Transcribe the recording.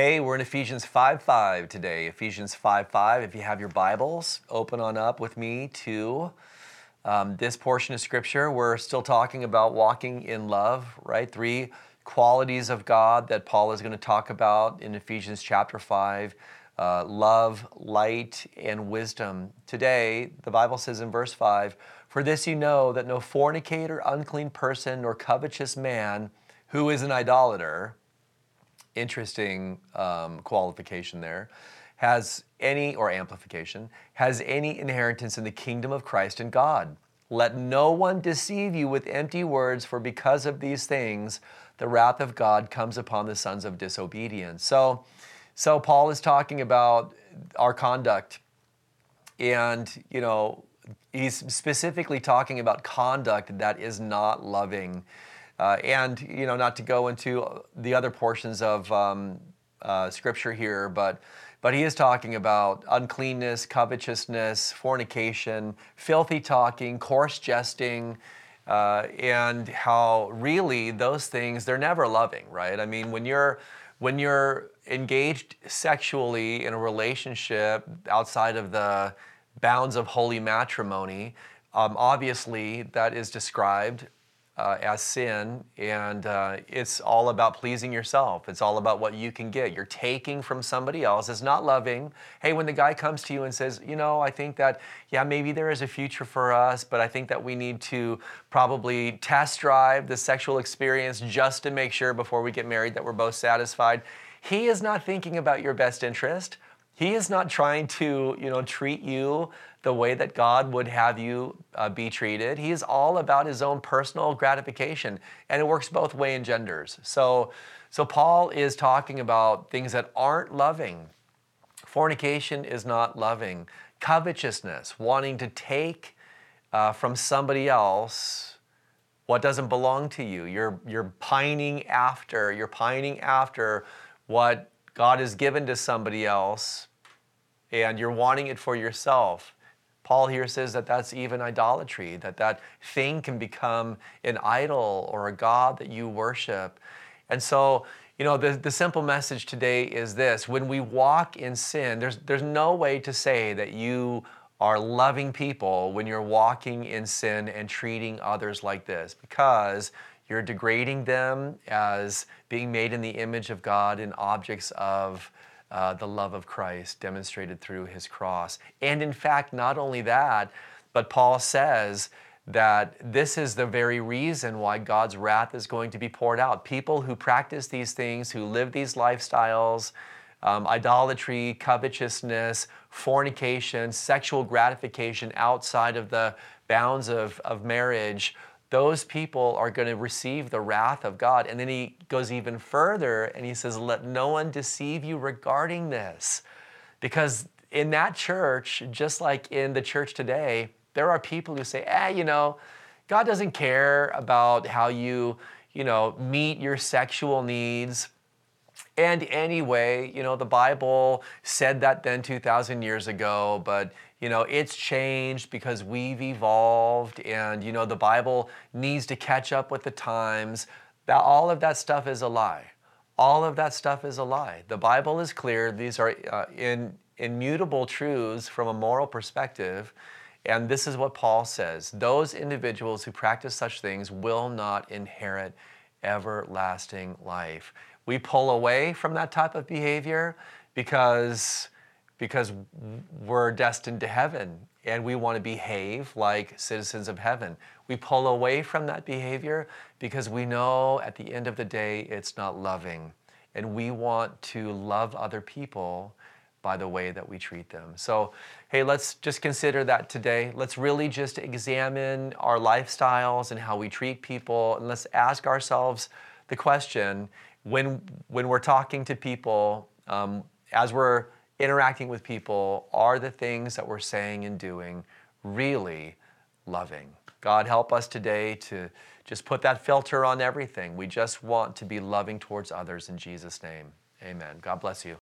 Hey, we're in Ephesians 5 5 today. Ephesians 5 5. If you have your Bibles, open on up with me to um, this portion of Scripture. We're still talking about walking in love, right? Three qualities of God that Paul is going to talk about in Ephesians chapter 5 uh, love, light, and wisdom. Today, the Bible says in verse 5 For this you know that no fornicator, unclean person, nor covetous man who is an idolater, interesting um, qualification there, has any, or amplification, has any inheritance in the kingdom of Christ and God. Let no one deceive you with empty words, for because of these things, the wrath of God comes upon the sons of disobedience. So, so Paul is talking about our conduct, and you know, he's specifically talking about conduct that is not loving. Uh, and you know, not to go into the other portions of um, uh, scripture here, but but he is talking about uncleanness, covetousness, fornication, filthy talking, coarse jesting, uh, and how really those things they're never loving, right? I mean, when you're when you're engaged sexually in a relationship outside of the bounds of holy matrimony, um, obviously that is described uh, as sin, and uh, it's all about pleasing yourself. It's all about what you can get. You're taking from somebody else. It's not loving. Hey, when the guy comes to you and says, you know, I think that, yeah, maybe there is a future for us, but I think that we need to probably test drive the sexual experience just to make sure before we get married that we're both satisfied. He is not thinking about your best interest. He is not trying to, you know, treat you the way that God would have you uh, be treated. He is all about his own personal gratification, and it works both way in genders. So, so Paul is talking about things that aren't loving. Fornication is not loving. Covetousness, wanting to take uh, from somebody else what doesn't belong to you. You're, you're pining after, you're pining after what God has given to somebody else and you're wanting it for yourself. Paul here says that that's even idolatry, that that thing can become an idol or a God that you worship. And so, you know, the, the simple message today is this when we walk in sin, there's, there's no way to say that you are loving people when you're walking in sin and treating others like this because you're degrading them as being made in the image of God and objects of uh, the love of Christ demonstrated through his cross. And in fact, not only that, but Paul says that this is the very reason why God's wrath is going to be poured out. People who practice these things, who live these lifestyles, um, idolatry, covetousness, fornication, sexual gratification outside of the bounds of, of marriage, those people are going to receive the wrath of God. And then he goes even further and he says, Let no one deceive you regarding this. Because in that church, just like in the church today, there are people who say, eh, you know, God doesn't care about how you, you know, meet your sexual needs. And anyway, you know, the Bible said that then 2,000 years ago, but you know, it's changed because we've evolved and, you know, the Bible needs to catch up with the times. That all of that stuff is a lie. All of that stuff is a lie. The Bible is clear. These are uh, in, immutable truths from a moral perspective. And this is what Paul says those individuals who practice such things will not inherit everlasting life. We pull away from that type of behavior because because we're destined to heaven and we want to behave like citizens of heaven. We pull away from that behavior because we know at the end of the day it's not loving. And we want to love other people by the way that we treat them. So, hey, let's just consider that today. Let's really just examine our lifestyles and how we treat people. And let's ask ourselves the question when, when we're talking to people, um, as we're interacting with people, are the things that we're saying and doing really loving? God, help us today to just put that filter on everything. We just want to be loving towards others in Jesus' name. Amen. God bless you.